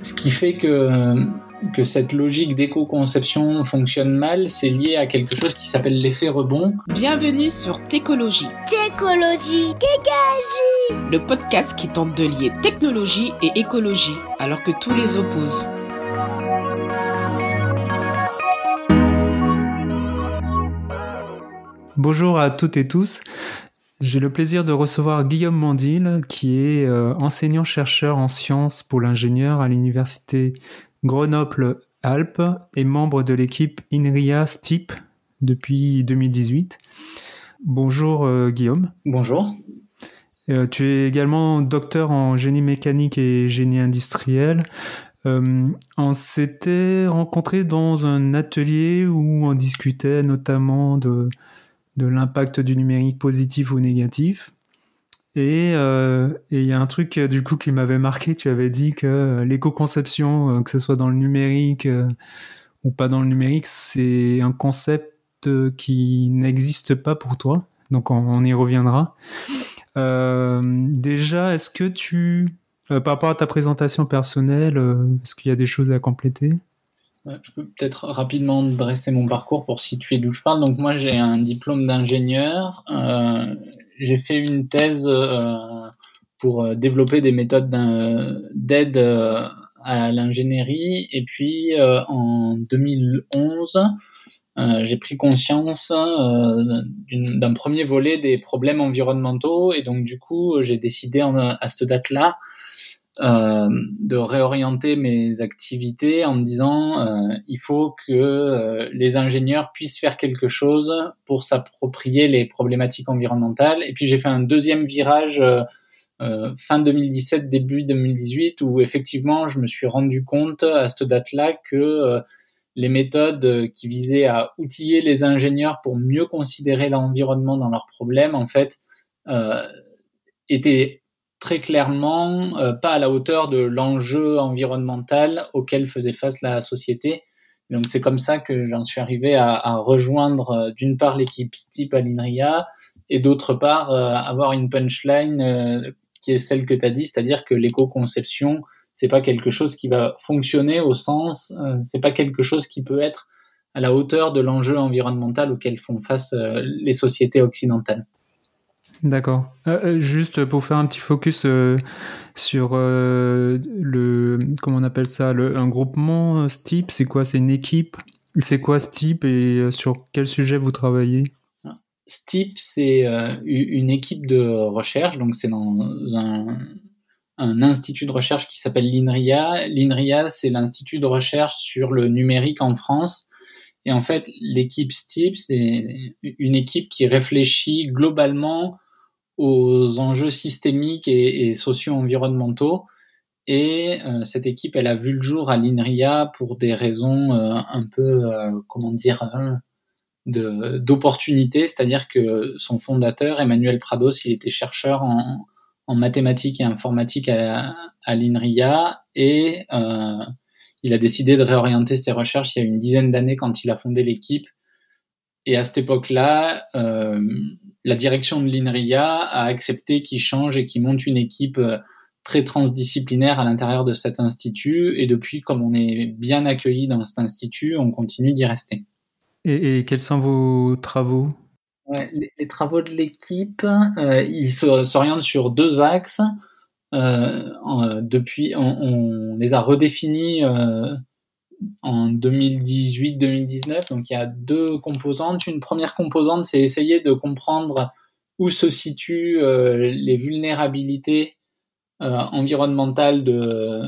Ce qui fait que, que cette logique d'éco-conception fonctionne mal, c'est lié à quelque chose qui s'appelle l'effet rebond. Bienvenue sur Técologie. Técologie, Kékagie Le podcast qui tente de lier technologie et écologie, alors que tous les opposent. Bonjour à toutes et tous. J'ai le plaisir de recevoir Guillaume Mandil, qui est euh, enseignant-chercheur en sciences pour l'ingénieur à l'université Grenoble-Alpes et membre de l'équipe INRIA STIP depuis 2018. Bonjour euh, Guillaume. Bonjour. Euh, tu es également docteur en génie mécanique et génie industriel. on s'était rencontrés dans un atelier où on discutait notamment de de l'impact du numérique positif ou négatif. Euh, et il y a un truc euh, du coup qui m'avait marqué, tu avais dit que euh, l'éco-conception, que ce soit dans le numérique ou pas dans le numérique, c'est un concept qui n'existe pas pour toi. Donc on, y reviendra. déjà, est-ce que tu, par rapport à ta présentation personnelle, est-ce qu'il y a des choses à compléter? Je peux peut-être rapidement dresser mon parcours pour situer d'où je parle. Donc moi j'ai un diplôme d'ingénieur. Euh, j'ai fait une thèse euh, pour euh, développer des méthodes d'aide à l'ingénierie. Et puis en 2011, j'ai pris conscience d'un premier volet des problèmes environnementaux. Et donc du coup j'ai décidé à cette date-là euh, de réorienter mes activités en me disant euh, il faut que euh, les ingénieurs puissent faire quelque chose pour s'approprier les problématiques environnementales. Et puis j'ai fait un deuxième virage fin 2017, début 2018, où effectivement je me suis rendu compte à cette date-là que les méthodes qui visaient à outiller les ingénieurs pour mieux considérer l'environnement dans leurs problèmes, en fait, étaient très clairement euh, pas à la hauteur de l'enjeu environnemental auquel faisait face la société. donc c'est comme ça que j'en suis arrivé à, à rejoindre euh, d'une part l'équipe STIP à l'INRIA et d'autre part euh, avoir une punchline qui est celle que tu as dit, c'est-à-dire que l'éco-conception, c'est pas quelque chose qui va fonctionner au sens, c'est pas quelque chose qui peut être à la hauteur de l'enjeu environnemental auquel font face les sociétés occidentales. D'accord. Euh, euh, juste pour faire un petit focus euh, sur le comment on appelle ça, un groupement STIP, c'est quoi? C'est une équipe? C'est quoi STIP et sur quel sujet vous travaillez? STIP, c'est une équipe de recherche, donc c'est dans un, un, institut de recherche qui s'appelle l'INRIA. L'INRIA, c'est l'institut de recherche sur le numérique en France. Et en fait, l'équipe STIP, c'est une équipe qui réfléchit globalement aux enjeux systémiques et, socio-environnementaux. Et euh, cette équipe, elle a vu le jour à l'INRIA pour des raisons euh, un peu, euh, comment dire, d'opportunité, c'est-à-dire que son fondateur, Emmanuel Prados, il était chercheur en, en mathématiques et informatique à, à l'INRIA et il a décidé de réorienter ses recherches il y a une dizaine d'années quand il a fondé l'équipe. Et à cette époque-là, la direction de l'INRIA a accepté qu'il change et qu'il monte une équipe euh, très transdisciplinaire à l'intérieur de cet institut. Et depuis, comme on est bien accueilli dans cet institut, on continue d'y rester. Et, quels sont vos travaux? Les, travaux de l'équipe, euh, ils s'orientent sur deux axes. Euh, depuis, on, les a redéfinis en 2018-2019. Donc il y a deux composantes. Une première composante, c'est essayer de comprendre où se situent euh, les vulnérabilités euh, environnementales de,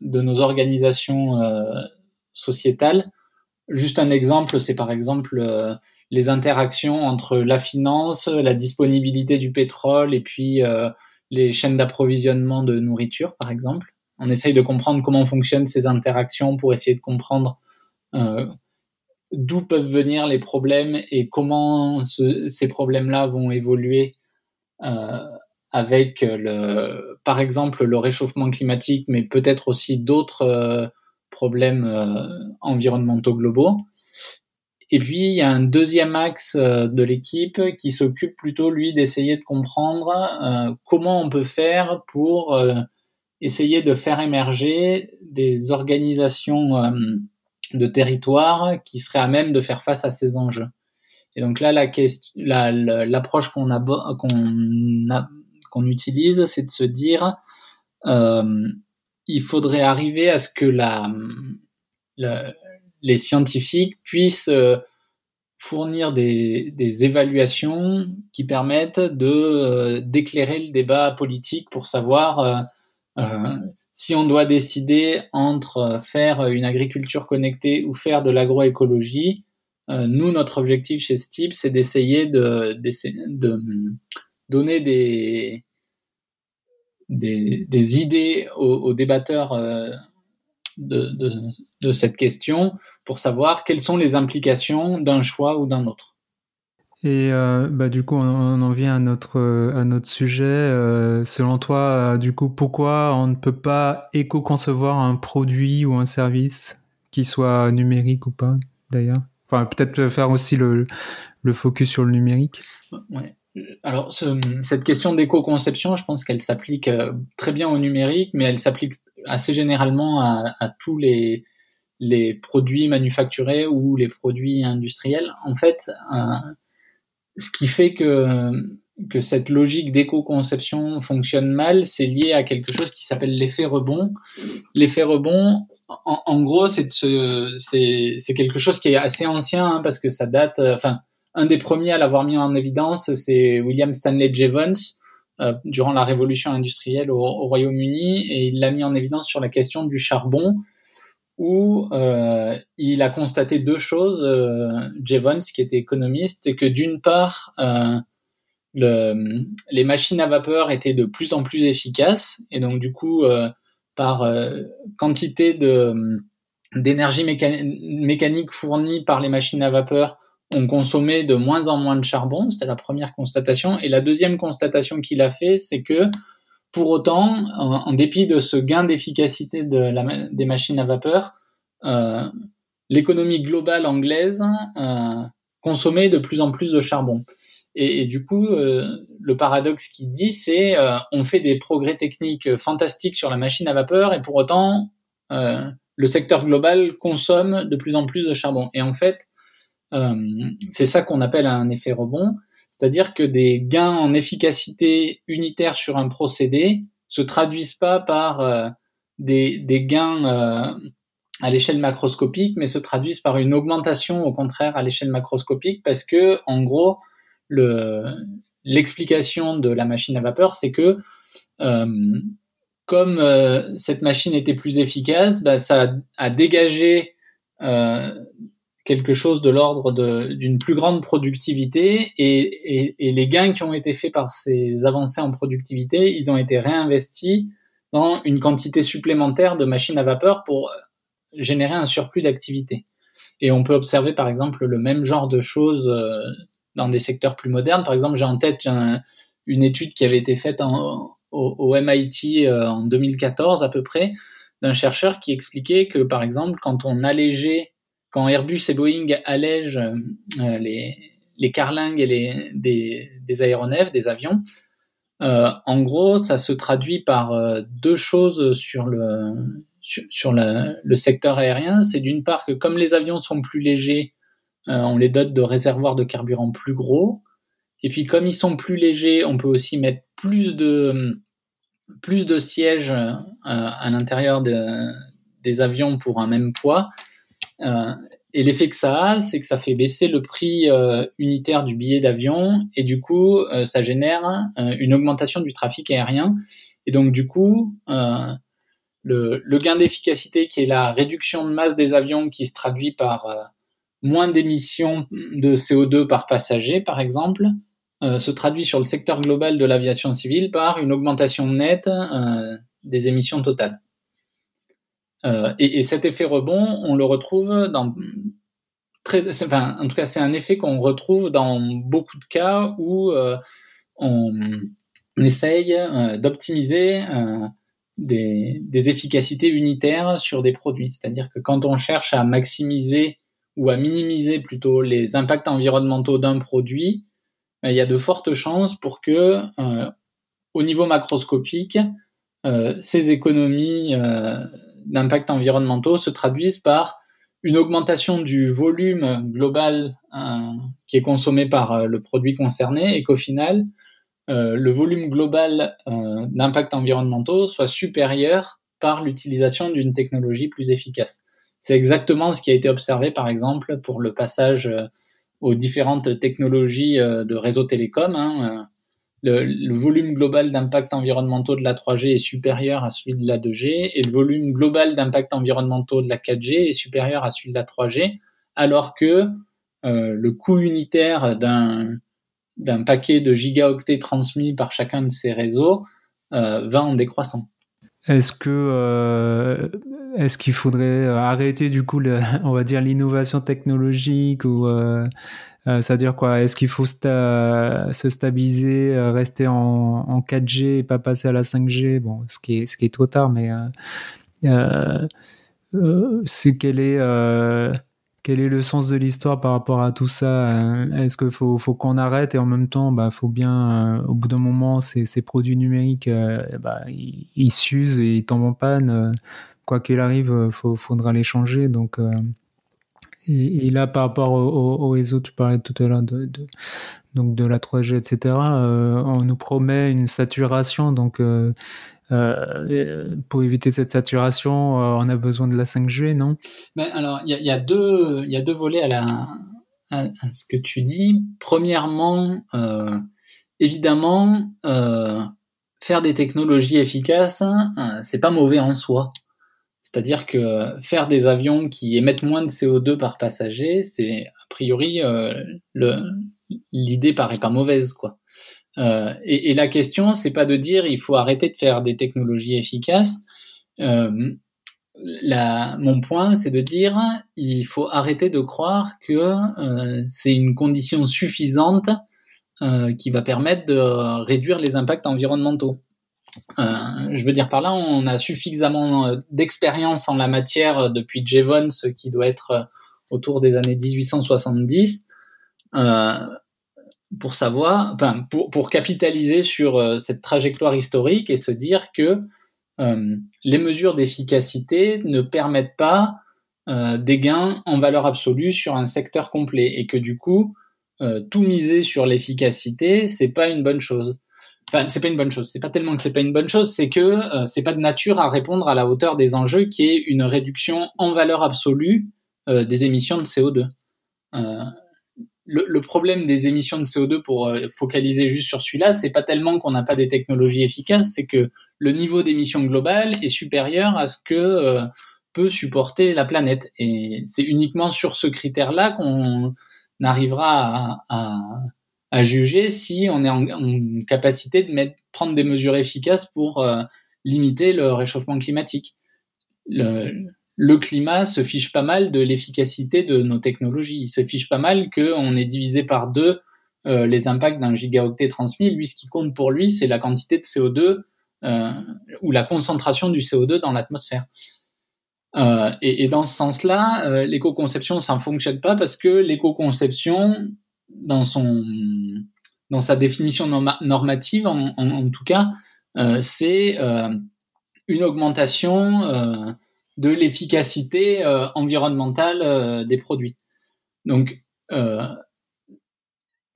nos organisations euh, sociétales. Juste un exemple, c'est par exemple les interactions entre la finance, la disponibilité du pétrole et puis les chaînes d'approvisionnement de nourriture, par exemple on essaye de comprendre comment fonctionnent ces interactions pour essayer de comprendre euh, d'où peuvent venir les problèmes et comment ces problèmes-là vont évoluer euh, avec le, par exemple le réchauffement climatique, mais peut-être aussi d'autres euh, problèmes environnementaux globaux. Et puis il y a un deuxième axe de l'équipe qui s'occupe plutôt lui d'essayer de comprendre comment on peut faire pour essayer de faire émerger des organisations de territoire qui seraient à même de faire face à ces enjeux. Et donc là, l'approche qu'on qu'on utilise, c'est de se dire, euh, il faudrait arriver à ce que la, les scientifiques puissent euh, fournir des, des, évaluations qui permettent euh, d'éclairer le débat politique pour savoir euh, euh, si on doit décider entre faire une agriculture connectée ou faire de l'agroécologie. nous, notre objectif chez STIP, c'est d'essayer de, de, donner des, des, des idées aux, aux débatteurs de, de, de, cette question pour savoir quelles sont les implications d'un choix ou d'un autre. Et euh, bah, du coup, on, en vient à notre, à notre sujet. Euh, selon toi, euh, du coup, pourquoi on ne peut pas éco-concevoir un produit ou un service qui soit numérique ou pas, d'ailleurs? Enfin, peut-être faire aussi le, le focus sur le numérique. Ouais. Alors, ce, cette question d'éco-conception, je pense qu'elle s'applique euh, très bien au numérique, mais elle s'applique assez généralement à, tous les, les produits manufacturés ou les produits industriels. En fait, euh, ce qui fait que, que cette logique d'éco-conception fonctionne mal, c'est lié à quelque chose qui s'appelle l'effet rebond. L'effet rebond, en, en gros, c'est c'est quelque chose qui est assez ancien hein, parce que ça date. Euh, enfin, un des premiers à l'avoir mis en évidence, c'est William Stanley Jevons euh, durant la révolution industrielle au, au Royaume-Uni et il l'a mis en évidence sur la question du charbon où euh, il a constaté deux choses, euh, Jevons, qui était économiste, c'est que d'une part, euh, le, les machines à vapeur étaient de plus en plus efficaces, et donc du coup, euh, par euh, quantité de d'énergie mécanique fournie par les machines à vapeur, on consommait de moins en moins de charbon. C'était la première constatation. Et la deuxième constatation qu'il a fait, c'est que pour autant, en, dépit de ce gain d'efficacité des machines à vapeur, euh, l'économie globale anglaise euh, consommait de plus en plus de charbon. Et, du coup, euh, le paradoxe qu'il dit, c'est on fait des progrès techniques fantastiques sur la machine à vapeur et pour autant, le secteur global consomme de plus en plus de charbon. Et en fait, c'est ça qu'on appelle un effet rebond. C'est-à-dire que des gains en efficacité unitaire sur un procédé se traduisent pas par euh, des, gains euh, à l'échelle macroscopique, mais se traduisent par une augmentation au contraire à l'échelle macroscopique parce que en gros le l'explication de la machine à vapeur, c'est que euh, comme cette machine était plus efficace, bah, ça a dégagé quelque chose de l'ordre d'une plus grande productivité et, et, et, les gains qui ont été faits par ces avancées en productivité, ils ont été réinvestis dans une quantité supplémentaire de machines à vapeur pour générer un surplus d'activité. Et on peut observer par exemple le même genre de choses euh, dans des secteurs plus modernes. Par exemple, j'ai en tête un, une étude qui avait été faite en, au, au, MIT euh, en 2014 à peu près, d'un chercheur qui expliquait que par exemple quand on allégeait quand Airbus et Boeing allègent euh, les, les carlingues et les, des, des aéronefs, des avions, euh, en gros, ça se traduit par euh, deux choses sur le, sur, le, secteur aérien. C'est d'une part que comme les avions sont plus légers, on les dote de réservoirs de carburant plus gros. Et puis comme ils sont plus légers, on peut aussi mettre plus de, plus de sièges à l'intérieur de, des avions pour un même poids. Euh, et l'effet que ça a, c'est que ça fait baisser le prix euh, unitaire du billet d'avion et du coup, euh, ça génère une augmentation du trafic aérien. Et donc, du coup, le, le, gain d'efficacité qui est la réduction de masse des avions qui se traduit par moins d'émissions de CO2 par passager, par exemple, se traduit sur le secteur global de l'aviation civile par une augmentation nette des émissions totales. Euh, et, et, cet effet rebond, on le retrouve dans enfin, en tout cas, c'est un effet qu'on retrouve dans beaucoup de cas où euh, on, essaye euh, d'optimiser des, des, efficacités unitaires sur des produits. C'est-à-dire que quand on cherche à maximiser ou à minimiser plutôt les impacts environnementaux d'un produit, il y a de fortes chances pour que, au niveau macroscopique, ces économies d'impact environnementaux se traduisent par une augmentation du volume global qui est consommé par le produit concerné et qu'au final, le volume global d'impact environnementaux soit supérieur par l'utilisation d'une technologie plus efficace. C'est exactement ce qui a été observé, par exemple, pour le passage euh, aux différentes technologies euh, de réseau télécom. Hein, euh, le, volume global d'impact environnementaux de la 3G est supérieur à celui de la 2G et le volume global d'impact environnementaux de la 4G est supérieur à celui de la 3G, alors que le coût unitaire d'un paquet de gigaoctets transmis par chacun de ces réseaux va en décroissant. Est-ce que euh, est-ce qu'il faudrait euh, arrêter du coup, on va dire l'innovation technologique ou euh, euh ça dire quoi Est-ce qu'il faut se stabiliser, rester en, en, 4G et pas passer à la 5G Bon, ce qui est ce qui est trop tard, mais c'est quel est quel est le sens de l'histoire par rapport à tout ça? Euh, Est-ce qu'il faut, faut qu'on arrête et en même temps, bah, faut bien, euh, au bout d'un moment, ces, ces produits numériques, euh, bah, ils, s'usent et ils tombent en panne. quoi qu'il arrive, il faudra les changer. Donc, et, là, par rapport au, au, réseau, tu parlais tout à l'heure de, donc de la 3G, etc. on nous promet une saturation, donc euh, pour éviter cette saturation, euh, on a besoin de la 5G, non? Mais alors, il y, a, deux, y a deux volets à, la, ce que tu dis. Premièrement, euh, évidemment, faire des technologies efficaces, c'est pas mauvais en soi. C'est-à-dire que faire des avions qui émettent moins de CO2 par passager, c'est a priori l'idée paraît pas mauvaise, quoi. Euh, et, la question, c'est pas de dire il faut arrêter de faire des technologies efficaces. Euh, mon point, c'est de dire il faut arrêter de croire que euh, c'est une condition suffisante euh, qui va permettre de réduire les impacts environnementaux. Euh, je veux dire par là, on a suffisamment d'expérience en la matière depuis Jevons, qui doit être autour des années 1870. Euh, pour savoir, enfin, pour, capitaliser sur euh, cette trajectoire historique et se dire que euh, les mesures d'efficacité ne permettent pas euh, des gains en valeur absolue sur un secteur complet et que du coup, euh, tout miser sur l'efficacité, c'est pas une bonne chose. Enfin, c'est pas une bonne chose. C'est pas tellement que c'est pas une bonne chose, c'est que euh, c'est pas de nature à répondre à la hauteur des enjeux qui est une réduction en valeur absolue des émissions de CO2 le, problème des émissions de CO2 pour euh, focaliser juste sur celui-là, c'est pas tellement qu'on n'a pas des technologies efficaces, c'est que le niveau d'émission globale est supérieur à ce que euh, peut supporter la planète. Et c'est uniquement sur ce critère-là qu'on arrivera à, juger si on est en, capacité de prendre des mesures efficaces pour euh, limiter le réchauffement climatique. Le, climat se fiche pas mal de l'efficacité de nos technologies. Il se fiche pas mal qu'on ait divisé par deux euh, les impacts d'un gigaoctet transmis. Lui, ce qui compte pour lui, c'est la quantité de CO2 euh, ou la concentration du CO2 dans l'atmosphère. Et, dans ce sens-là, l'éco-conception, ça ne fonctionne pas parce que l'éco-conception, dans son dans sa définition normative, en, tout cas, c'est une augmentation de l'efficacité euh, environnementale euh, des produits. Donc, euh,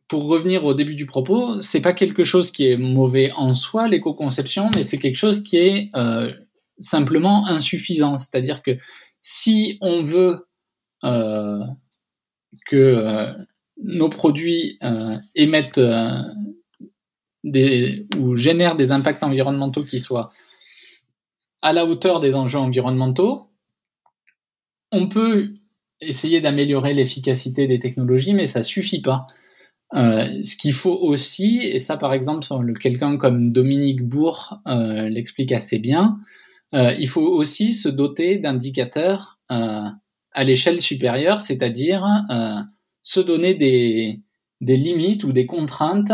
pour revenir au début du propos, c'est pas quelque chose qui est mauvais en soi, l'éco-conception, mais c'est quelque chose qui est simplement insuffisant. C'est-à-dire que si on veut que nos produits émettent des, ou génèrent des impacts environnementaux qui soient à la hauteur des enjeux environnementaux. On peut essayer d'améliorer l'efficacité des technologies, mais ça suffit pas. Euh, ce qu'il faut aussi, et ça par exemple, quelqu'un comme Dominique Bourg euh, l'explique assez bien, euh, il faut aussi se doter d'indicateurs à l'échelle supérieure, c'est-à-dire se donner des, limites ou des contraintes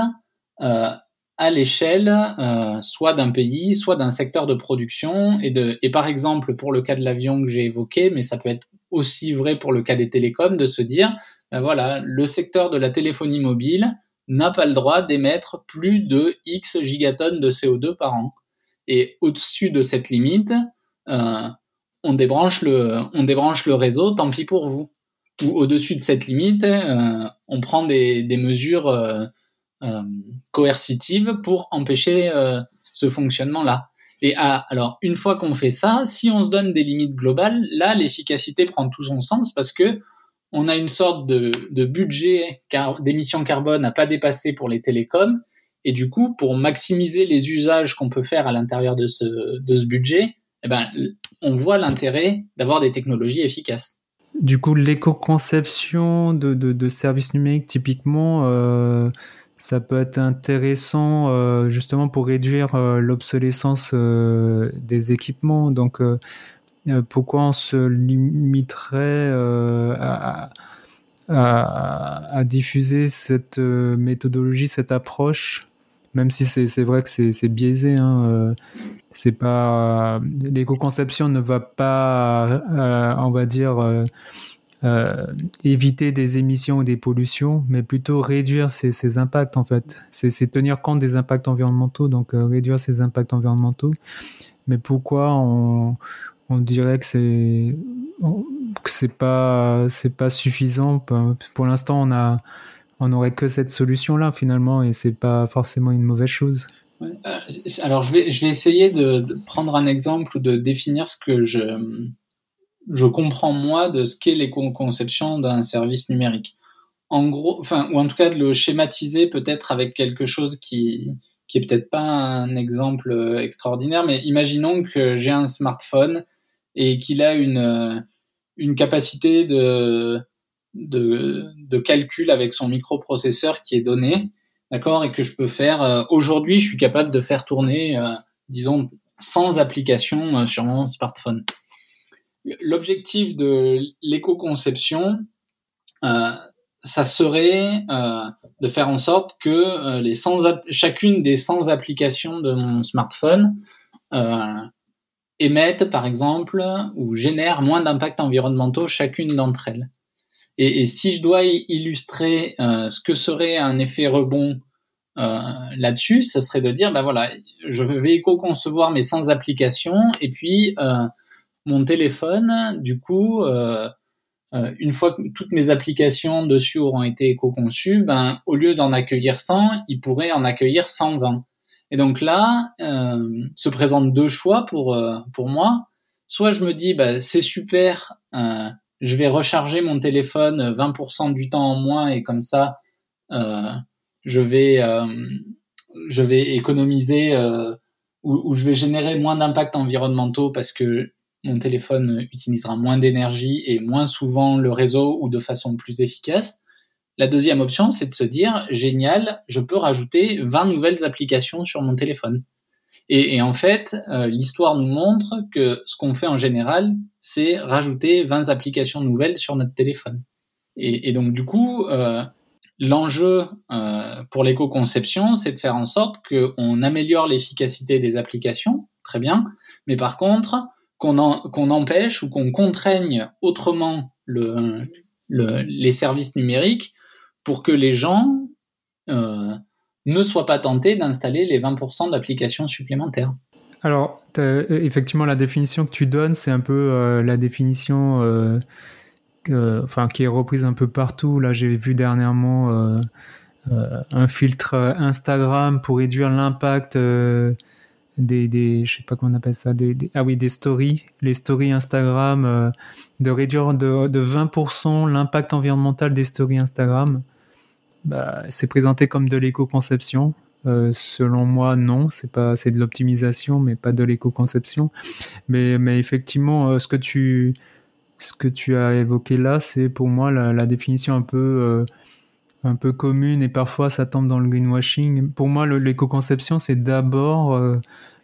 à l'échelle euh, soit d'un pays, soit d'un secteur de production. Et, par exemple, pour le cas de l'avion que j'ai évoqué, mais ça peut être aussi vrai pour le cas des télécoms, de se dire, ben voilà, le secteur de la téléphonie mobile n'a pas le droit d'émettre plus de X gigatonnes de CO2 par an. Et au-dessus de cette limite, euh, on débranche le réseau, tant pis pour vous. Ou au-dessus de cette limite, euh, on prend des, des mesures euh, euh coercitives pour empêcher euh, ce fonctionnement-là. Et ah, alors, une fois qu'on fait ça, si on se donne des limites globales, là, l'efficacité prend tout son sens parce que on a une sorte de, de budget car, d'émissions carbone à pas dépasser pour les télécoms. Et du coup, pour maximiser les usages qu'on peut faire à l'intérieur de ce, de ce budget, eh ben, on voit l'intérêt d'avoir des technologies efficaces. Du coup, l'éco-conception de, de, services numériques, typiquement, euh, ça peut être intéressant euh, justement pour réduire euh, l'obsolescence des équipements. Donc, pourquoi on se limiterait à, à, diffuser cette méthodologie, cette approche? Même si c'est vrai que c'est biaisé. Hein, euh, c'est pas l'éco-conception ne va pas, euh, on va dire, euh, euh, éviter des émissions ou des pollutions, mais plutôt réduire ces, ces impacts en fait. C'est tenir compte des impacts environnementaux, donc euh, réduire ces impacts environnementaux. Mais pourquoi on, on dirait que c'est que c'est pas c'est pas suffisant? Pour l'instant on a on n'aurait que cette solution-là finalement, et c'est pas forcément une mauvaise chose. Euh, alors je vais, essayer de, prendre un exemple ou de définir ce que je, je comprends moi de ce qu'est l'éco-conception d'un service numérique. En gros, enfin, ou en tout cas de le schématiser peut-être avec quelque chose qui, qui est peut-être pas un exemple extraordinaire, mais imaginons que j'ai un smartphone et qu'il a une, une capacité de, de, calcul avec son microprocesseur qui est donné, d'accord, et que je peux faire. Euh, Aujourd'hui, je suis capable de faire tourner, euh, disons, sans application euh, sur mon smartphone. L'objectif de l'éco-conception, ça serait de faire en sorte que chacune des 100 applications de mon smartphone émettent, par exemple, ou génèrent moins d'impacts environnementaux chacune d'entre elles. Et, et, si je dois illustrer euh, ce que serait un effet rebond euh, là-dessus, ça serait de dire, ben voilà, je vais éco-concevoir mes 100 applications et puis euh, mon téléphone, du coup, euh, euh, une fois que toutes mes applications dessus auront été éco-conçues, ben, au lieu d'en accueillir 100, il pourrait en accueillir 120. Et donc là, euh, se présentent deux choix pour, pour moi. Soit je me dis, ben, c'est super, je vais recharger mon téléphone 20% du temps en moins et comme ça, euh, je vais euh, économiser euh, ou, ou, je vais générer moins d'impacts environnementaux parce que mon téléphone utilisera moins d'énergie et moins souvent le réseau ou de façon plus efficace. La deuxième option, c'est de se dire, génial, je peux rajouter 20 nouvelles applications sur mon téléphone. Et, et en fait, euh, l'histoire nous montre que ce qu'on fait en général, c'est rajouter 20 applications nouvelles sur notre téléphone. Et, et donc du coup, euh, l'enjeu euh, pour l'éco-conception, c'est de faire en sorte qu'on améliore l'efficacité des applications, très bien, mais par contre, qu'on qu'on empêche ou qu'on contraigne autrement le, le, les services numériques pour que les gens euh, ne soient pas tentés d'installer les 20% d'applications supplémentaires. Alors, effectivement, la définition que tu donnes, c'est un peu euh, la définition euh, euh, enfin, qui est reprise un peu partout. Là, j'ai vu dernièrement euh, euh, un filtre Instagram pour réduire l'impact des, je sais pas comment on appelle ça, des, ah oui, des stories, les stories Instagram, de réduire de, de 20% l'impact environnemental des stories Instagram bah, c'est présenté comme de l'éco-conception. Euh, selon moi, non, c'est pas, c'est de l'optimisation, mais pas de l'éco-conception. Mais, mais effectivement, euh, ce que tu, ce que tu as évoqué là, c'est pour moi la, la définition un peu, euh, un peu commune et parfois ça tombe dans le greenwashing. Pour moi, l'éco-conception, c'est d'abord euh,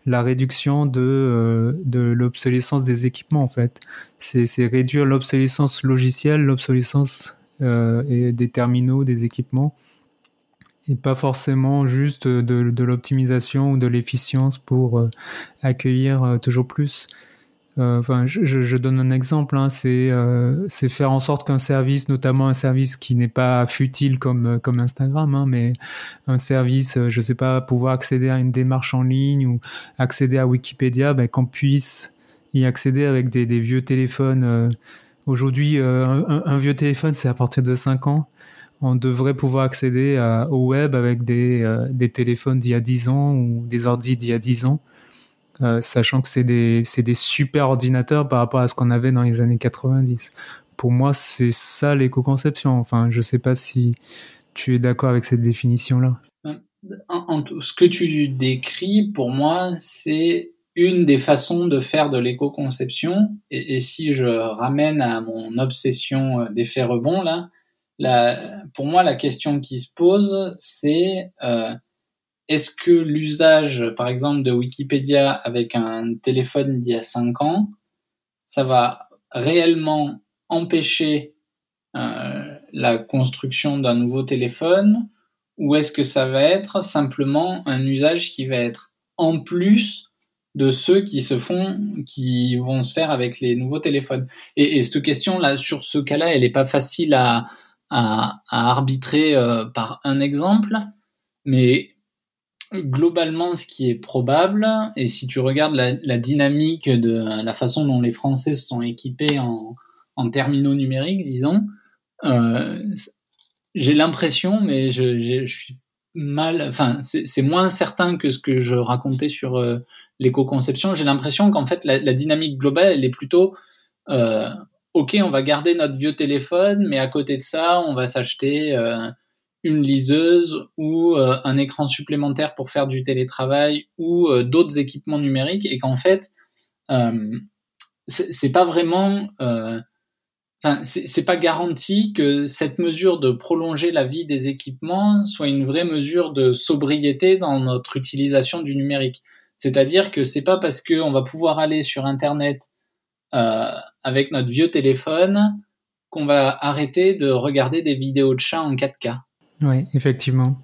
la réduction de, euh, de l'obsolescence des équipements en fait. C'est réduire l'obsolescence logicielle, l'obsolescence et des terminaux, des équipements, et pas forcément juste de, l'optimisation ou de l'efficience pour euh, accueillir euh, toujours plus. Enfin, je, donne un exemple. Hein, c'est faire en sorte qu'un service, notamment un service qui n'est pas futile comme comme Instagram, hein, mais un service, je sais pas, pouvoir accéder à une démarche en ligne ou accéder à Wikipédia, ben, qu'on puisse y accéder avec des vieux téléphones. Aujourd'hui, un, un, vieux téléphone, c'est à partir de 5 ans on devrait pouvoir accéder au web avec des, euh, des téléphones d'il y a 10 ans ou des ordi d'il y a 10 ans, euh, sachant que c'est des, super ordinateurs par rapport à ce qu'on avait dans les années 90. Pour moi, c'est ça l'éco-conception. Enfin, je sais pas si tu es d'accord avec cette définition-là. Ce que tu décris, pour moi, c'est une des façons de faire de l'éco-conception. Et, si je ramène à mon obsession d'effet rebond, là, pour moi, la question qui se pose, c'est euh, est-ce que l'usage, par exemple, de Wikipédia avec un téléphone d'il y a 5 ans, ça va réellement empêcher euh, la construction d'un nouveau téléphone ou est-ce que ça va être simplement un usage qui va être en plus de ceux qui se font, qui vont se faire avec les nouveaux téléphones. Et, et cette question-là, sur ce cas-là, elle n'est pas facile à, arbitrer euh, par un exemple, mais globalement, ce qui est probable, et si tu regardes la, dynamique de la façon dont les Français se sont équipés en, terminaux numériques, disons, euh, j'ai l'impression, mais je, suis mal, enfin, c'est moins certain que ce que je racontais sur euh, l'éco-conception. J'ai l'impression qu'en fait, la, dynamique globale, elle est plutôt ok, on va garder notre vieux téléphone, mais à côté de ça, on va s'acheter euh, une liseuse ou euh, un écran supplémentaire pour faire du télétravail ou euh, d'autres équipements numériques, et qu'en fait, c'est pas vraiment, enfin, c'est pas garanti que cette mesure de prolonger la vie des équipements soit une vraie mesure de sobriété dans notre utilisation du numérique. C'est-à-dire que c'est pas parce qu'on va pouvoir aller sur Internet euh, avec notre vieux téléphone qu'on va arrêter de regarder des vidéos de chats en 4K. Oui, effectivement.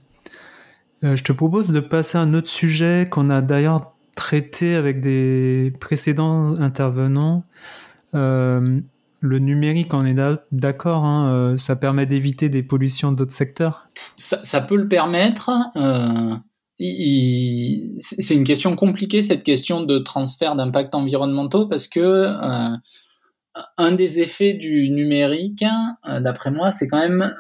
Euh, je te propose de passer à un autre sujet qu'on a d'ailleurs traité avec des précédents intervenants. Euh, le numérique, on est d'accord, hein, euh, ça permet d'éviter des pollutions d'autres secteurs? Ça, peut le permettre. Euh, c'est une question compliquée, cette question de transfert d'impact environnementaux, parce que euh, un des effets du numérique, d'après moi, c'est quand même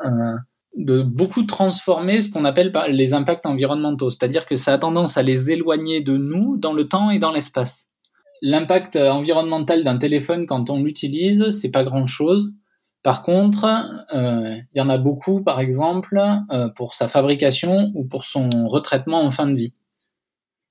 de beaucoup transformer ce qu'on appelle les impacts environnementaux, c'est-à-dire que ça a tendance à les éloigner de nous dans le temps et dans l'espace. L'impact environnemental d'un téléphone quand on l'utilise, c'est pas grand-chose. Par contre, euh, il y en a beaucoup, par exemple, euh, pour sa fabrication ou pour son retraitement en fin de vie.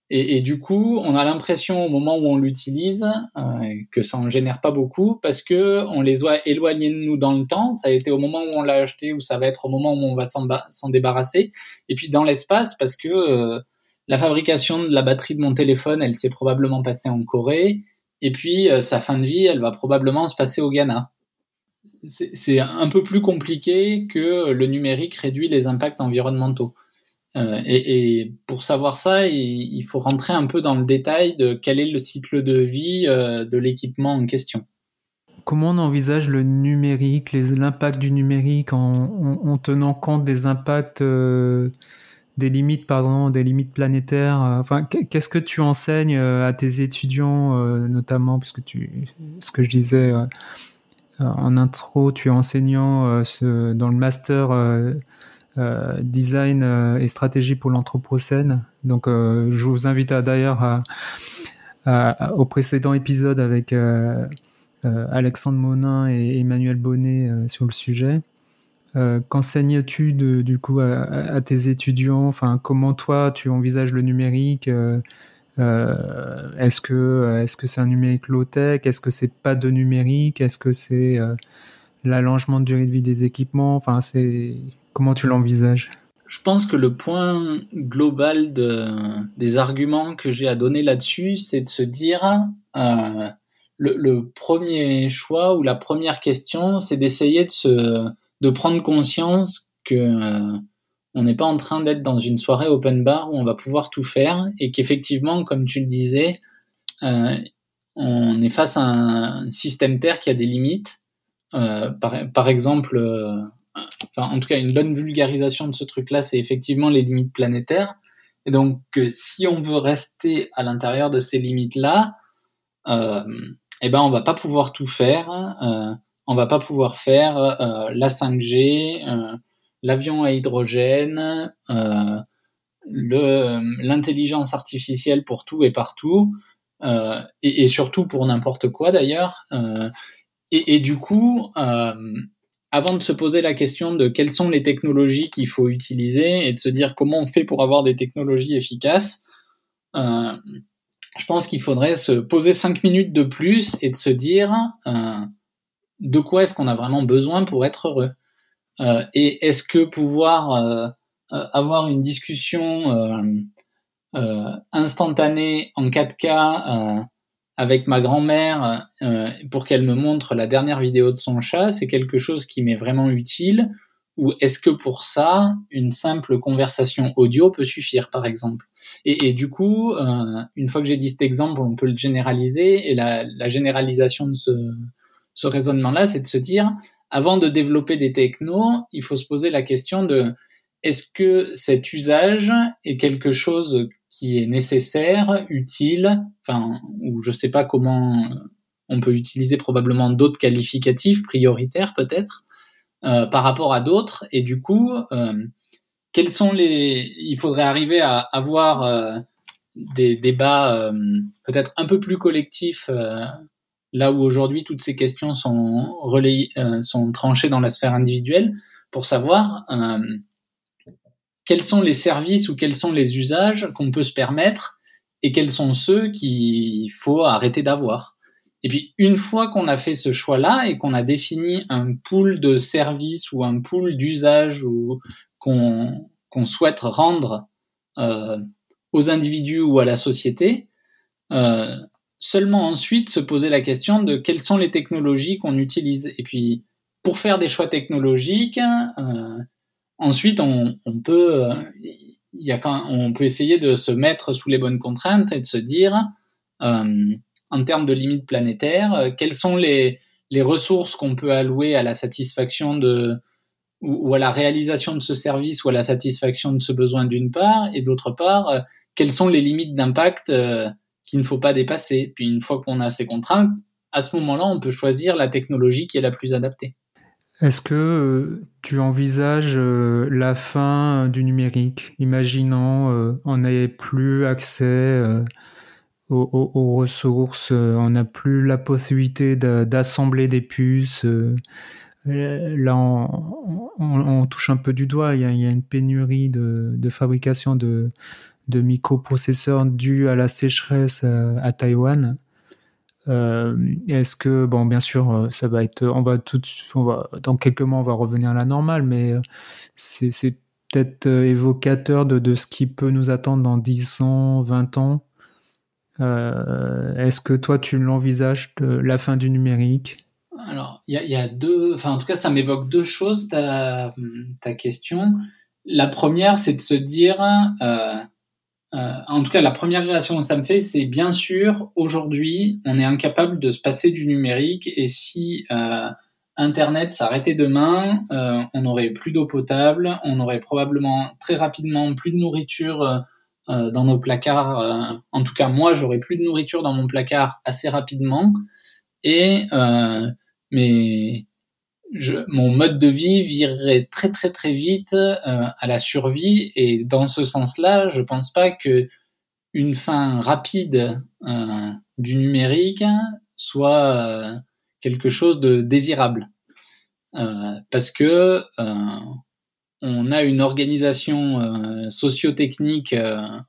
Et, du coup, on a l'impression au moment où on l'utilise euh, que ça en génère pas beaucoup parce que on les a éloignés de nous dans le temps. Ça a été au moment où on l'a acheté ou ça va être au moment où on va s'en débarrasser. Et puis dans l'espace parce que la fabrication de la batterie de mon téléphone, elle s'est probablement passée en Corée. Et puis sa fin de vie, elle va probablement se passer au Ghana c'est un peu plus compliqué que le numérique réduit les impacts environnementaux. Euh, et, pour savoir ça, il, faut rentrer un peu dans le détail de quel est le cycle de vie euh, de l'équipement en question. Comment on envisage le numérique, l'impact du numérique en, tenant compte des impacts, euh, des limites, pardon, des limites planétaires Enfin, qu'est-ce que tu enseignes à tes étudiants, notamment, puisque tu, ce que je disais euh, en intro, tu es enseignant euh, dans le master euh, design et stratégie pour l'anthropocène. Donc, je vous invite d'ailleurs au précédent épisode avec Alexandre Monin et Emmanuel Bonnet sur le sujet. Qu'enseignes-tu du coup à, tes étudiants? Enfin, comment toi tu envisages le numérique? Euh, est-ce que est-ce que c'est un numérique low tech Est-ce que c'est pas de numérique? Est-ce que c'est euh, l'allongement de durée de vie des équipements? Enfin, c'est comment tu l'envisages? Je pense que le point global de, des arguments que j'ai à donner là-dessus, c'est de se dire euh, le, premier choix ou la première question, c'est d'essayer de se de prendre conscience que euh, on n'est pas en train d'être dans une soirée open bar où on va pouvoir tout faire et qu'effectivement, comme tu le disais, euh, on est face à un système Terre qui a des limites. Par, par, exemple, enfin, en tout cas, une bonne vulgarisation de ce truc-là, c'est effectivement les limites planétaires. Et donc, si on veut rester à l'intérieur de ces limites-là, euh, eh ben, on va pas pouvoir tout faire. On va pas pouvoir faire euh, la 5G, euh, l'avion à hydrogène, euh, l'intelligence artificielle pour tout et partout, et, surtout pour n'importe quoi d'ailleurs. Et, du coup, avant de se poser la question de quelles sont les technologies qu'il faut utiliser et de se dire comment on fait pour avoir des technologies efficaces, je pense qu'il faudrait se poser cinq minutes de plus et de se dire de quoi est-ce qu'on a vraiment besoin pour être heureux. Euh, et est-ce que pouvoir euh, euh, avoir une discussion instantanée en 4K avec ma grand-mère pour qu'elle me montre la dernière vidéo de son chat, c'est quelque chose qui m'est vraiment utile? Ou est-ce que pour ça, une simple conversation audio peut suffire, par exemple? Et, du coup, une fois que j'ai dit cet exemple, on peut le généraliser. Et la généralisation de ce, ce raisonnement-là, c'est de se dire, avant de développer des technos, il faut se poser la question de est-ce que cet usage est quelque chose qui est nécessaire, utile, enfin, ou je sais pas comment on peut utiliser probablement d'autres qualificatifs prioritaires peut-être euh, par rapport à d'autres, et du coup, euh, quels sont les Il faudrait arriver à avoir euh, des débats euh, peut-être un peu plus collectifs, euh, là où aujourd'hui toutes ces questions sont relayées, sont tranchées dans la sphère individuelle, pour savoir quels sont les services ou quels sont les usages qu'on peut se permettre et quels sont ceux qu'il faut arrêter d'avoir. Et puis une fois qu'on a fait ce choix-là et qu'on a défini un pool de services ou un pool d'usages qu'on souhaite rendre euh, aux individus ou à la société, euh, seulement ensuite se poser la question de quelles sont les technologies qu'on utilise. Et puis, pour faire des choix technologiques, euh, ensuite, on, peut, il y a quand, on peut essayer de se mettre sous les bonnes contraintes et de se dire, en termes de limites planétaires, quelles sont les, les ressources qu'on peut allouer à la satisfaction de, ou, à la réalisation de ce service ou à la satisfaction de ce besoin d'une part, et d'autre part, euh, quelles sont les limites d'impact euh, qu'il ne faut pas dépasser. Puis une fois qu'on a ces contraintes, à ce moment-là, on peut choisir la technologie qui est la plus adaptée. Est-ce que euh, tu envisages la fin du numérique Imaginons on n'ait plus accès aux, ressources, on n'a plus la possibilité d'assembler des puces euh, là, on, touche un peu du doigt. Il y a, une pénurie de, fabrication de, microprocesseurs due à la sécheresse à, Taïwan. Euh, est-ce que, bon, bien sûr, ça va être, on va tout, on va, dans quelques mois, on va revenir à la normale, mais euh, c'est peut-être évocateur de, ce qui peut nous attendre dans 10 ans, 20 ans. Est-ce que toi, tu l'envisages, la fin du numérique? Alors, il y a, deux, enfin, en tout cas, ça m'évoque deux choses, ta, ta question. La première, c'est de se dire, euh, euh, en tout cas, la première réaction que ça me fait, c'est bien sûr, aujourd'hui, on est incapable de se passer du numérique et si euh, Internet s'arrêtait demain, euh, on n'aurait plus d'eau potable, on aurait probablement très rapidement plus de nourriture euh, dans nos placards. en tout cas, moi, j'aurais plus de nourriture dans mon placard assez rapidement. Et mais mon mode de vie virerait très très très vite euh, à la survie et dans ce sens-là, je pense pas que une fin rapide euh, du numérique soit euh, quelque chose de désirable parce que on a une organisation sociotechnique,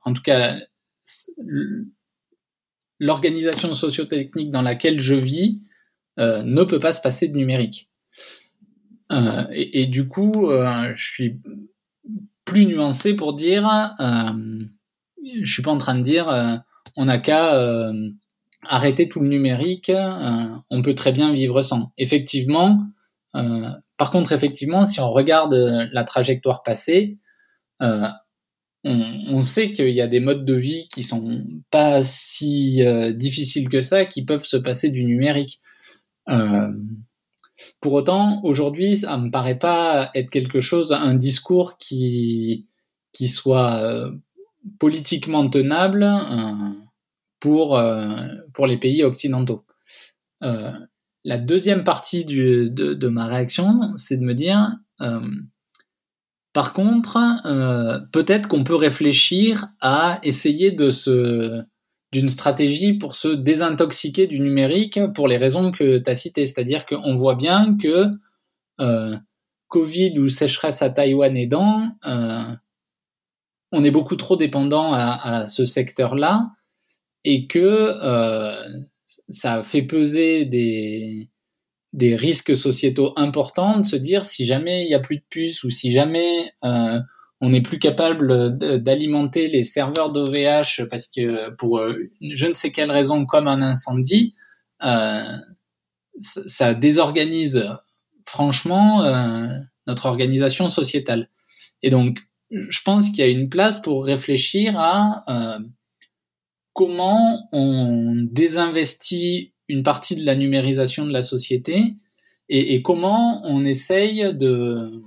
en tout cas l'organisation sociotechnique dans laquelle je vis ne peut pas se passer de numérique. Euh, et, du coup, euh, je suis plus nuancé pour dire, euh, je suis pas en train de dire, on n'a qu'à arrêter tout le numérique, on peut très bien vivre sans. Effectivement, par contre, effectivement, si on regarde la trajectoire passée, on, sait qu'il y a des modes de vie qui sont pas si difficiles que ça, qui peuvent se passer du numérique. Pour autant, aujourd'hui, ça me paraît pas être quelque chose, un discours qui qui soit politiquement tenable pour pour les pays occidentaux. la deuxième partie de, de, ma réaction, c'est de me dire par contre, euh, peut-être qu'on peut réfléchir à essayer de se d'une stratégie pour se désintoxiquer du numérique pour les raisons que tu as citées. C'est-à-dire qu'on voit bien que euh, Covid ou sécheresse à Taïwan aidant, euh, on est beaucoup trop dépendant à, ce secteur-là et que ça fait peser des, des risques sociétaux importants de se dire si jamais il n'y a plus de puces ou si jamais euh, on n'est plus capable d'alimenter les serveurs d'OVH parce que pour euh, je ne sais quelle raison comme un incendie, euh, ça désorganise franchement notre organisation sociétale. Et donc, je pense qu'il y a une place pour réfléchir à comment on désinvestit une partie de la numérisation de la société et, et comment on essaye de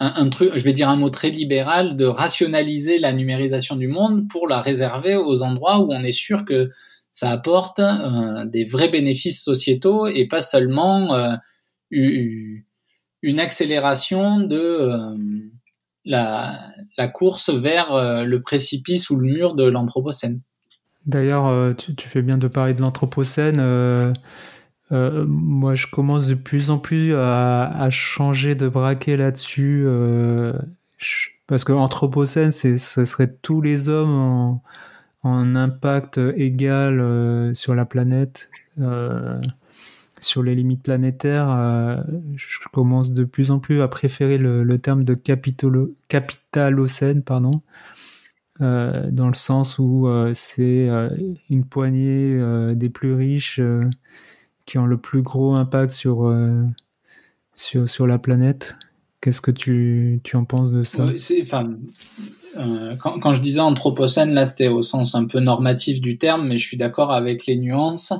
un, truc, je vais dire un mot très libéral, de rationaliser la numérisation du monde pour la réserver aux endroits où on est sûr que ça apporte euh, des vrais bénéfices sociétaux et pas seulement euh, une accélération de euh, la, course vers le précipice ou le mur de l'Anthropocène. D'ailleurs, tu, fais bien de parler de l'Anthropocène. Euh, euh, moi, je commence de plus en plus à, changer de braquet là-dessus. parce que l'Anthropocène, ce serait tous les hommes en, impact égal sur la planète, sur les limites planétaires. je commence de plus en plus à préférer le, terme de capitalocène, pardon. Euh, dans le sens où euh, c'est euh, une poignée des plus riches qui ont le plus gros impact sur, sur, sur la planète. Qu'est-ce que tu, tu, en penses de ça? Enfin, quand, quand, je disais anthropocène, là c'était au sens un peu normatif du terme, mais je suis d'accord avec les nuances.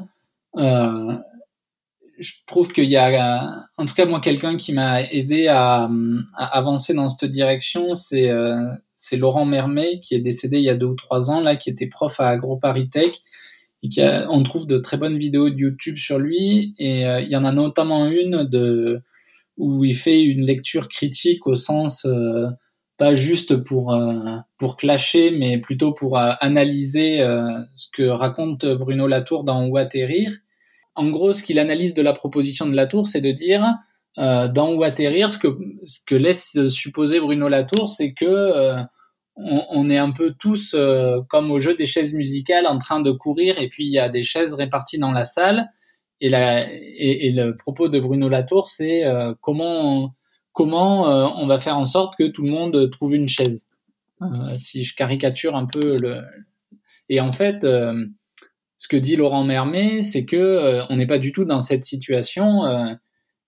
je trouve qu'il y a, en tout cas moi, quelqu'un qui m'a aidé à, avancer dans cette direction, c'est c'est Laurent Mermet qui est décédé il y a deux ou trois ans là, qui était prof à AgroParisTech on trouve de très bonnes vidéos de YouTube sur lui et euh, il y en a notamment une où il fait une lecture critique au sens euh, pas juste pour euh, pour clasher mais plutôt pour analyser ce que raconte Bruno Latour dans Où atterrir. En gros, ce qu'il analyse de la proposition de Latour, c'est de dire dans Où atterrir, ce que, laisse supposer Bruno Latour, c'est que on, on, est un peu tous euh, comme au jeu des chaises musicales en train de courir et puis il y a des chaises réparties dans la salle. Et, le propos de Bruno Latour, c'est comment, comment on va faire en sorte que tout le monde trouve une chaise. si je caricature un peu le. Et en fait, ce que dit Laurent Mermet, c'est que on n'est pas du tout dans cette situation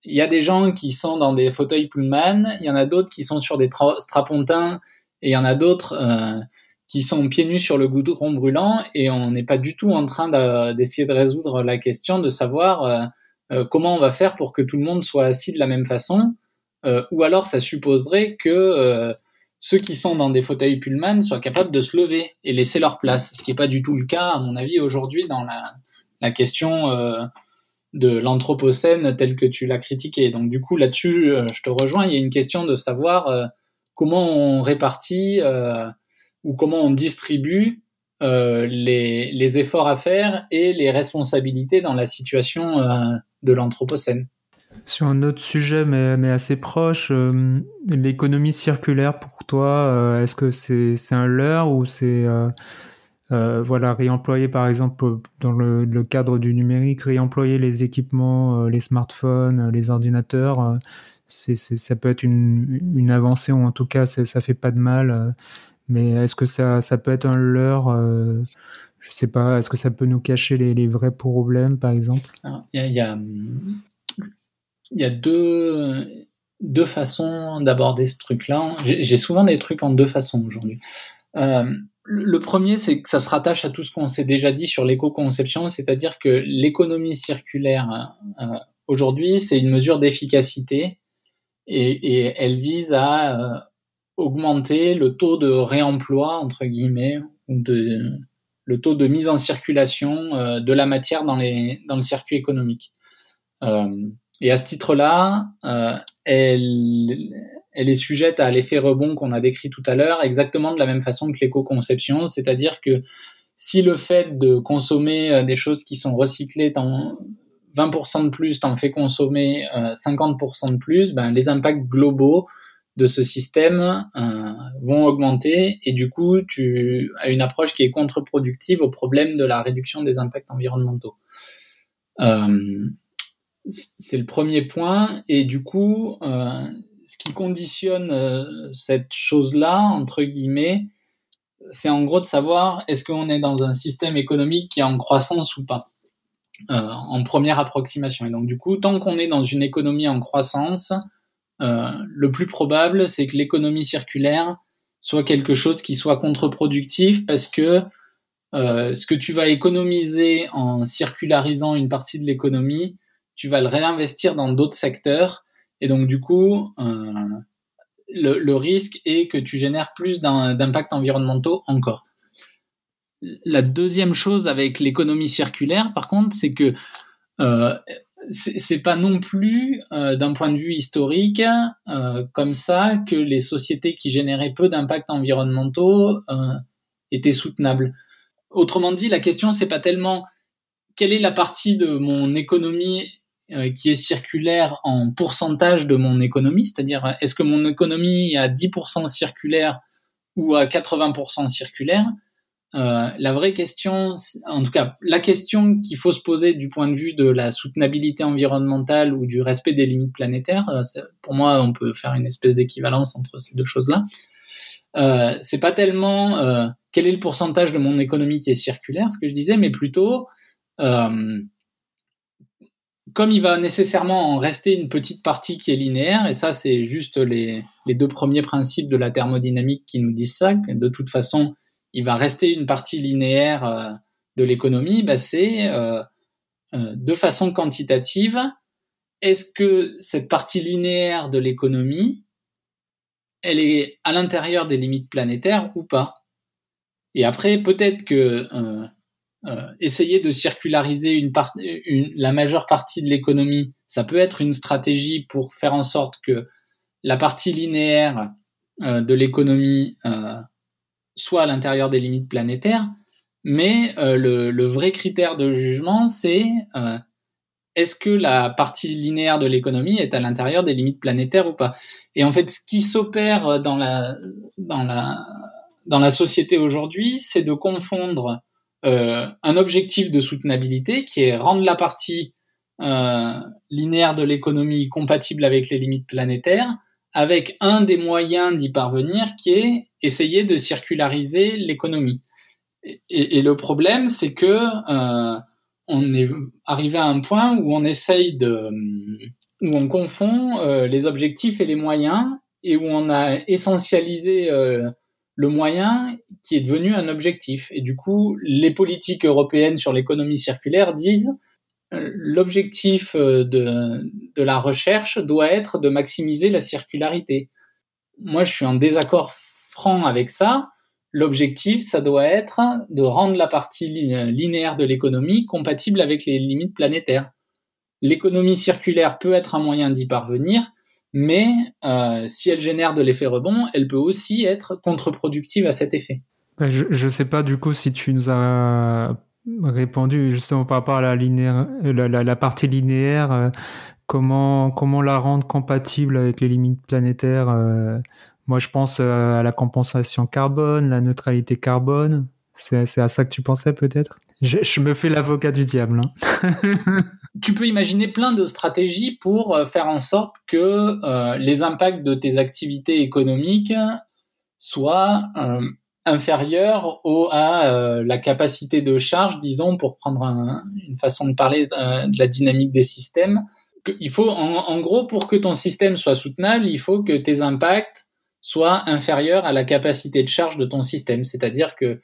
il y a des gens qui sont dans des fauteuils Pullman, il y en a d'autres qui sont sur des strapontins, et il y en a d'autres euh, qui sont pieds nus sur le goudron brûlant, et on n'est pas du tout en train d'essayer de, résoudre la question de savoir euh, euh, comment on va faire pour que tout le monde soit assis de la même façon, ou alors ça supposerait que ceux qui sont dans des fauteuils Pullman soient capables de se lever et laisser leur place, ce qui n'est pas du tout le cas, à mon avis, aujourd'hui dans la, la question de l'anthropocène tel que tu l'as critiqué. Donc du coup là-dessus, euh, je te rejoins. Il y a une question de savoir euh, comment on répartit euh, ou comment on distribue les, les, efforts à faire et les responsabilités dans la situation de l'anthropocène. Sur un autre sujet, mais, assez proche, l'économie circulaire pour toi, est-ce que c'est un leurre ou c'est euh, voilà, réemployer par exemple dans le, cadre du numérique, réemployer les équipements, euh, les smartphones, euh, les ordinateurs, ça peut être une, avancée ou en tout cas ça fait pas de mal. mais est-ce que ça, peut être un leurre Je sais pas. Est-ce que ça peut nous cacher les, vrais problèmes par exemple? Il y a, y a deux façons d'aborder ce truc-là. J'ai souvent des trucs en deux façons aujourd'hui. Euh, le premier, c'est que ça se rattache à tout ce qu'on s'est déjà dit sur l'éco-conception, c'est-à-dire que l'économie circulaire euh, aujourd'hui, c'est une mesure d'efficacité et, et, elle vise à euh, augmenter le taux de réemploi entre guillemets ou de le taux de mise en circulation euh, de la matière dans les dans le circuit économique. Euh, et à ce titre-là, elle elle est sujette à l'effet rebond qu'on a décrit tout à l'heure, exactement de la même façon que l'éco-conception, c'est-à-dire que si le fait de consommer des choses qui sont recyclées, 20% de plus, t'en fais consommer 50% euh, de plus, ben, les impacts globaux de ce système euh, vont augmenter et du coup tu as une approche qui est contre-productive au problème de la réduction des impacts environnementaux. Euh, c'est le premier point et du coup ce qui conditionne cette chose-là, entre guillemets, c'est en gros de savoir est-ce qu'on est dans un système économique qui est en croissance ou pas, en première approximation. Et donc du coup, tant qu'on est dans une économie en croissance, euh, le plus probable, c'est que l'économie circulaire soit quelque chose qui soit contre-productif parce que euh, ce que tu vas économiser en circularisant une partie de l'économie, tu vas le réinvestir dans d'autres secteurs et donc, du coup, euh, le, risque est que tu génères plus d'impacts environnementaux encore. La deuxième chose avec l'économie circulaire, par contre, c'est que euh, c'est pas non plus euh, d'un point de vue historique euh, comme ça que les sociétés qui généraient peu d'impacts environnementaux étaient soutenables. Autrement dit, la question c'est pas tellement quelle est la partie de mon économie qui est circulaire en pourcentage de mon économie, c'est-à-dire est-ce que mon économie est à 10% circulaire ou à 80% circulaire? Euh, La vraie question, en tout cas, la question qu'il faut se poser du point de vue de la soutenabilité environnementale ou du respect des limites planétaires, euh, pour moi, on peut faire une espèce d'équivalence entre ces deux choses-là. Euh, c'est pas tellement euh, quel est le pourcentage de mon économie qui est circulaire, ce que je disais, mais plutôt euh, comme il va nécessairement en rester une petite partie qui est linéaire, et ça c'est juste les, les, deux premiers principes de la thermodynamique qui nous disent ça, que de toute façon il va rester une partie linéaire euh, de l'économie, bah, c'est euh, euh, de façon quantitative, est-ce que cette partie linéaire de l'économie, elle est à l'intérieur des limites planétaires ou pas? Et après, peut-être que euh, essayer de circulariser une une, la majeure partie de l'économie, ça peut être une stratégie pour faire en sorte que la partie linéaire euh, de l'économie soit à l'intérieur des limites planétaires, mais euh, le, vrai critère de jugement, c'est euh, est-ce que la partie linéaire de l'économie est à l'intérieur des limites planétaires ou pas? Et en fait, ce qui s'opère dans la, dans, société aujourd'hui, c'est de confondre euh, un objectif de soutenabilité qui est rendre la partie linéaire de l'économie compatible avec les limites planétaires, avec un des moyens d'y parvenir qui est essayer de circulariser l'économie. Et, le problème, c'est que euh, on est arrivé à un point où on essaye de, où on confond euh, les objectifs et les moyens, et où on a essentialisé euh, le moyen qui est devenu un objectif. Et du coup, les politiques européennes sur l'économie circulaire disent l'objectif euh, de, la recherche doit être de maximiser la circularité. Moi, je suis en désaccord franc avec ça. L'objectif, ça doit être de rendre la partie linéaire de l'économie compatible avec les limites planétaires. L'économie circulaire peut être un moyen d'y parvenir, mais euh, si elle génère de l'effet rebond, elle peut aussi être contre-productive à cet effet. Ben, je ne sais pas du coup si tu nous as répondu justement par rapport à la, linéaire, la, la, la partie linéaire, euh, comment, comment la rendre compatible avec les limites planétaires. Euh, moi, je pense euh, à la compensation carbone, la neutralité carbone. C'est à ça que tu pensais peut-être? Je, je, me fais l'avocat du diable. Hein. tu peux imaginer plein de stratégies pour euh, faire en sorte que euh, les impacts de tes activités économiques soient inférieurs au, à euh, la capacité de charge, disons, pour prendre un, une façon de parler euh, de la dynamique des systèmes. il faut, en, gros, pour que ton système soit soutenable, il faut que tes impacts soient inférieurs à la capacité de charge de ton système. C'est-à-dire que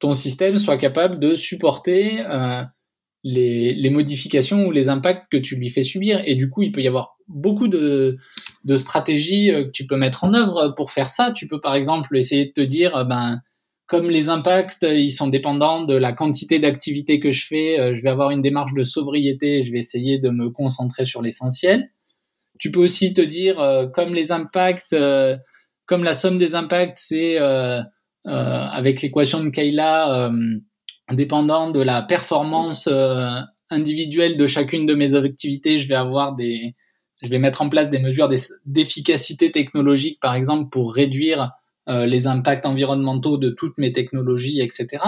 ton système soit capable de supporter euh, les, modifications ou les impacts que tu lui fais subir. Et du coup, il peut y avoir beaucoup de, stratégies euh, que tu peux mettre en œuvre pour faire ça. Tu peux par exemple essayer de te dire, euh, ben, comme les impacts, ils sont dépendants de la quantité d'activité que je fais, euh, je vais avoir une démarche de sobriété, je vais essayer de me concentrer sur l'essentiel. Tu peux aussi te dire, euh, comme les impacts, euh, comme la somme des impacts, c'est avec l'équation de Kayla, dépendant de la performance individuelle de chacune de mes activités, je vais avoir des, je vais mettre en place des mesures d'efficacité technologique, par exemple, pour réduire euh, les impacts environnementaux de toutes mes technologies, etc.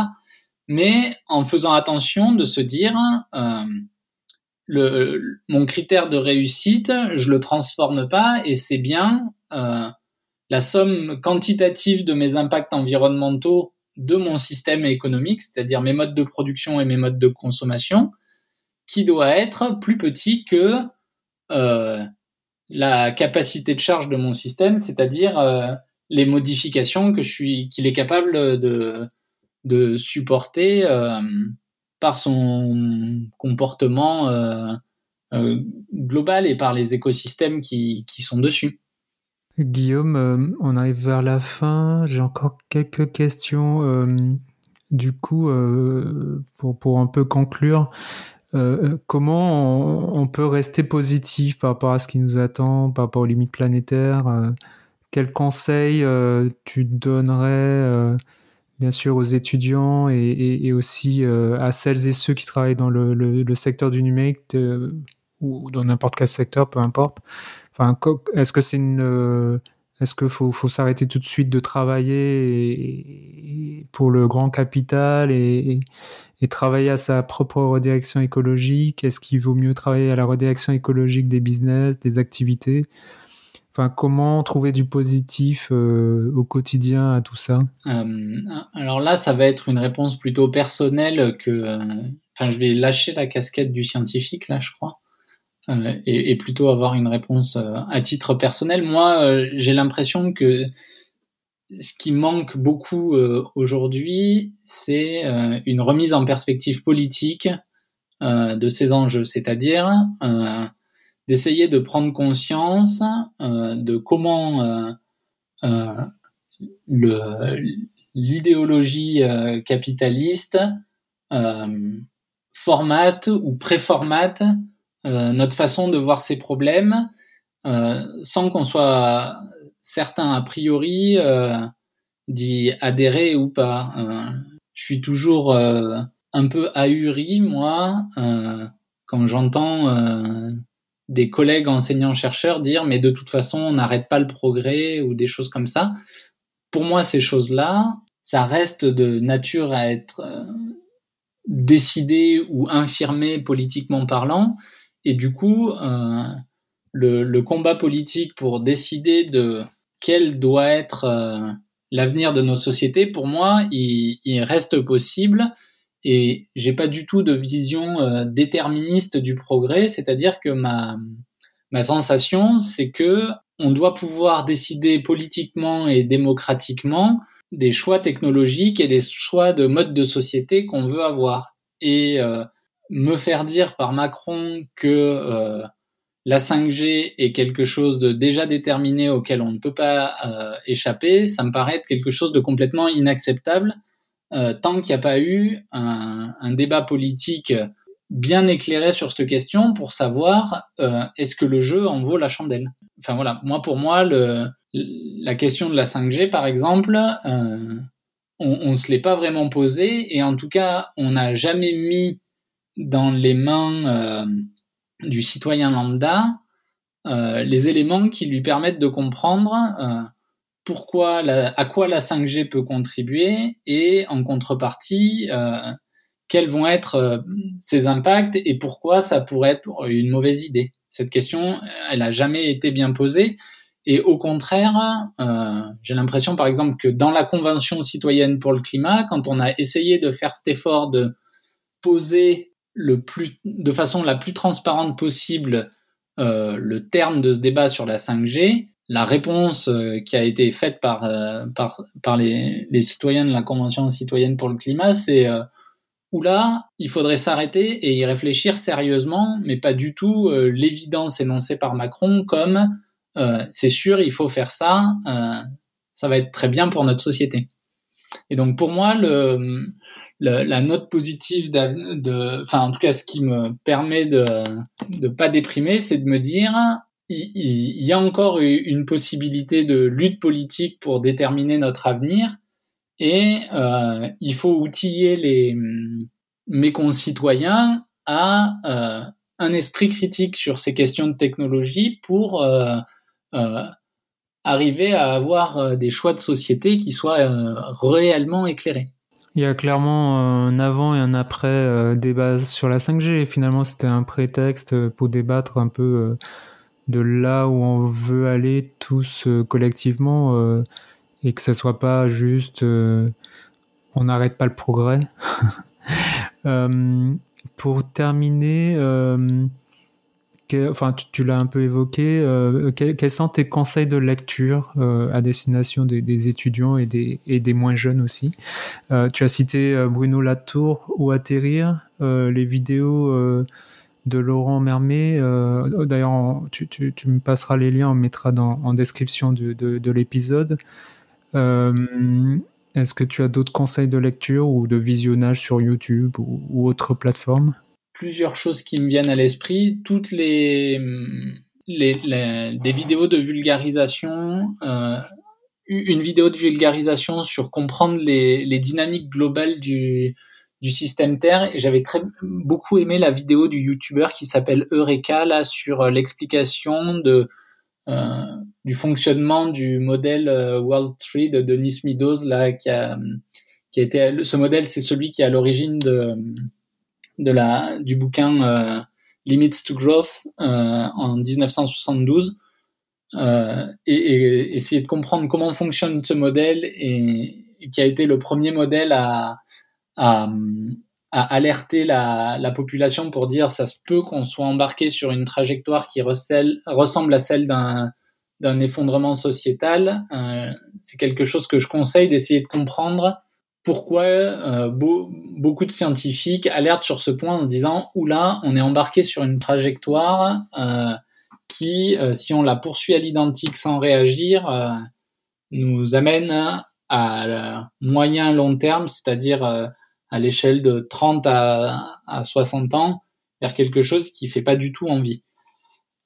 Mais en faisant attention de se dire, euh, mon critère de réussite, je le transforme pas et c'est bien euh, la somme quantitative de mes impacts environnementaux de mon système économique, c'est-à-dire mes modes de production et mes modes de consommation, qui doit être plus petit que la capacité de charge de mon système, c'est-à-dire euh, les modifications que je suis qu'il est capable de de supporter euh, par son comportement euh, euh, global et par les écosystèmes qui, qui sont dessus. Guillaume, on arrive vers la fin. J'ai encore quelques questions. du coup, pour, pour un peu conclure, comment on, peut rester positif par rapport à ce qui nous attend, par rapport aux limites planétaires quel conseil euh, tu donnerais euh, bien sûr aux étudiants et, aussi euh, à celles et ceux qui travaillent dans le, secteur du numérique ou dans n'importe quel secteur, peu importe. Enfin, est-ce que c'est une est-ce qu'il faut, s'arrêter tout de suite de travailler pour le grand capital et, travailler à sa propre redirection écologique? Est-ce qu'il vaut mieux travailler à la redirection écologique des business, des activités? Enfin, comment trouver du positif euh, au quotidien à tout ça? Euh, Alors là, ça va être une réponse plutôt personnelle que. Euh, enfin, je vais lâcher la casquette du scientifique là, je crois, et, et, plutôt avoir une réponse à titre personnel. Moi, j'ai l'impression que ce qui manque beaucoup aujourd'hui, c'est une remise en perspective politique de ces enjeux, c'est-à-dire d'essayer de prendre conscience euh, de comment euh, euh, l'idéologie capitaliste formate ou préformate notre façon de voir ces problèmes sans qu'on soit certain a priori d'y adhérer ou pas. je suis toujours un peu ahuri, moi, quand j'entends des collègues enseignants-chercheurs dire mais de toute façon on n'arrête pas le progrès ou des choses comme ça. Pour moi, ces choses-là, ça reste de nature à être euh, décidé ou infirmé politiquement parlant. Et du coup, euh, le, combat politique pour décider de quel doit être euh, l'avenir de nos sociétés, pour moi, il, il reste possible et j'ai pas du tout de vision euh, déterministe du progrès, c'est-à-dire que ma, ma sensation, c'est que on doit pouvoir décider politiquement et démocratiquement des choix technologiques et des choix de mode de société qu'on veut avoir. Et euh, me faire dire par Macron que euh, la 5G est quelque chose de déjà déterminé auquel on ne peut pas échapper, ça me paraît être quelque chose de complètement inacceptable euh, tant qu'il n'y a pas eu un, débat politique bien éclairé sur cette question pour savoir euh, est-ce que le jeu en vaut la chandelle. Enfin voilà, moi pour moi la question de la 5G par exemple, euh, on, ne se l'est pas vraiment posé et en tout cas on n'a jamais mis dans les mains du citoyen lambda les éléments qui lui permettent de comprendre pourquoi à quoi la 5G peut contribuer et en contrepartie, euh, quels vont être euh, ses impacts et pourquoi ça pourrait être une mauvaise idée. Cette question, elle n'a jamais été bien posée. Et au contraire, euh, j'ai l'impression, par exemple, que dans la Convention citoyenne pour le climat, quand on a essayé de faire cet effort de poser le plus, de façon la plus transparente possible le terme de ce débat sur la 5G, la réponse qui a été faite par, par, par les, les, citoyens de la Convention citoyenne pour le climat, c'est où là, il faudrait s'arrêter et y réfléchir sérieusement, mais pas du tout l'évidence énoncée par Macron comme c'est sûr, il faut faire ça, ça va être très bien pour notre société. Et donc pour moi, le, la note positive, de, enfin en tout cas ce qui me permet de ne pas déprimer, c'est de me dire il, y a encore une possibilité de lutte politique pour déterminer notre avenir et euh, il faut outiller les, mes concitoyens à euh, un esprit critique sur ces questions de technologie pour euh, euh arriver à avoir des choix de société qui soient réellement éclairés. Il y a clairement un avant et un après euh, débat sur la 5G. Finalement, c'était un prétexte pour débattre un peu de là où on veut aller tous collectivement et que ce soit pas juste on n'arrête pas le progrès. pour terminer, enfin, tu, l'as un peu évoqué. Euh, quels, sont tes conseils de lecture euh, à destination des, étudiants et des, moins jeunes aussi? Euh, Tu as cité Bruno Latour ou Atterrir, les vidéos de Laurent Mermet. D'ailleurs, tu, me passeras les liens, on mettra dans, en description de, de, l'épisode. Est-ce que tu as d'autres conseils de lecture ou de visionnage sur YouTube ou, autres plateformes plusieurs choses qui me viennent à l'esprit. Toutes les, les, des vidéos de vulgarisation, euh, une vidéo de vulgarisation sur comprendre les, les dynamiques globales du, du système Terre. Et j'avais très beaucoup aimé la vidéo du YouTuber qui s'appelle Eureka là sur l'explication de euh, du fonctionnement du modèle euh, World Tree de Denis Meadows là qui a qui a été ce modèle c'est celui qui est à l'origine de de la, du bouquin euh, Limits to Growth euh, en 1972 euh, et, et, essayer de comprendre comment fonctionne ce modèle et, qui a été le premier modèle à, à, à alerter la, la, population pour dire ça se peut qu'on soit embarqué sur une trajectoire qui recèle, ressemble à celle d'un d'un effondrement sociétal. Euh, c'est quelque chose que je conseille d'essayer de comprendre pourquoi euh, beaucoup de scientifiques alertent sur ce point en disant oula, on est embarqué sur une trajectoire euh, qui, euh, si on la poursuit à l'identique sans réagir, nous amène à moyen long terme, c'est-à-dire à l'échelle de 30 à, à, 60 ans, vers quelque chose qui fait pas du tout envie.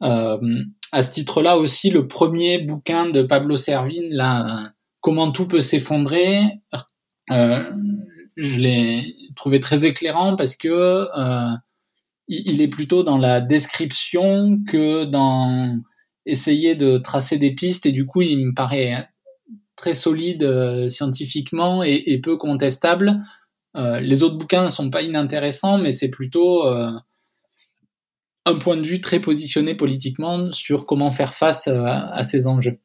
à ce titre-là aussi, le premier bouquin de Pablo Servine, là, Comment tout peut s'effondrer, je l'ai trouvé très éclairant parce que euh, il est plutôt dans la description que dans essayer de tracer des pistes et du coup il me paraît très solide euh, scientifiquement et, peu contestable. Euh, les autres bouquins ne sont pas inintéressants, mais c'est plutôt euh, un point de vue très positionné politiquement sur comment faire face à ces enjeux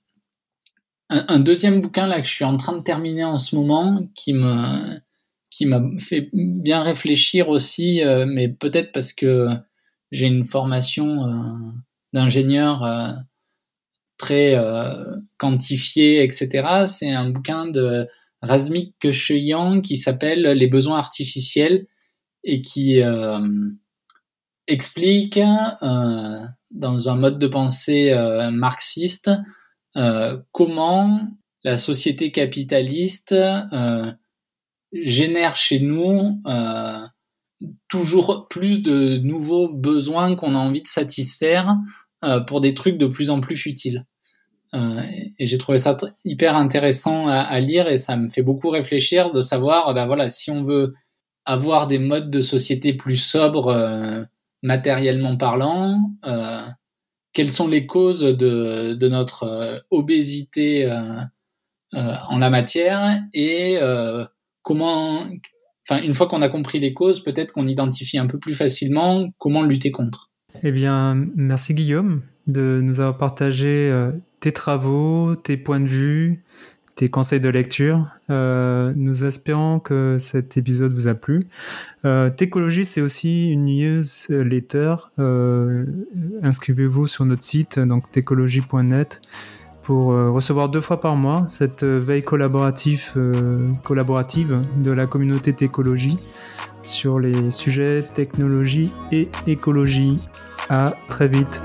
un, deuxième bouquin là que je suis en train de terminer en ce moment qui me qui m'a fait bien réfléchir aussi, euh, mais peut-être parce que j'ai une formation euh, d'ingénieur euh, très quantifiée, etc. C'est un bouquin de Razmik Kecheyan qui s'appelle Les besoins artificiels et qui explique dans un mode de pensée marxiste euh, comment la société capitaliste euh, génère chez nous euh, toujours plus de nouveaux besoins qu'on a envie de satisfaire pour des trucs de plus en plus futiles. et j'ai trouvé ça hyper intéressant à, lire et ça me fait beaucoup réfléchir de savoir, ben voilà, si on veut avoir des modes de société plus sobres matériellement parlant, quelles sont les causes de, notre euh, obésité euh, euh, en la matière et comment, enfin, une fois qu'on a compris les causes, peut-être qu'on identifie un peu plus facilement comment lutter contre. Eh bien, merci Guillaume de nous avoir partagé tes travaux, tes points de vue, tes conseils de lecture. nous espérons que cet épisode vous a plu. Técologie, c'est aussi une newsletter. Inscrivez-vous sur notre site, donc técologie.net pour recevoir deux fois par mois cette veille collaborative, de la communauté Técologie sur les sujets technologie et écologie. À très vite.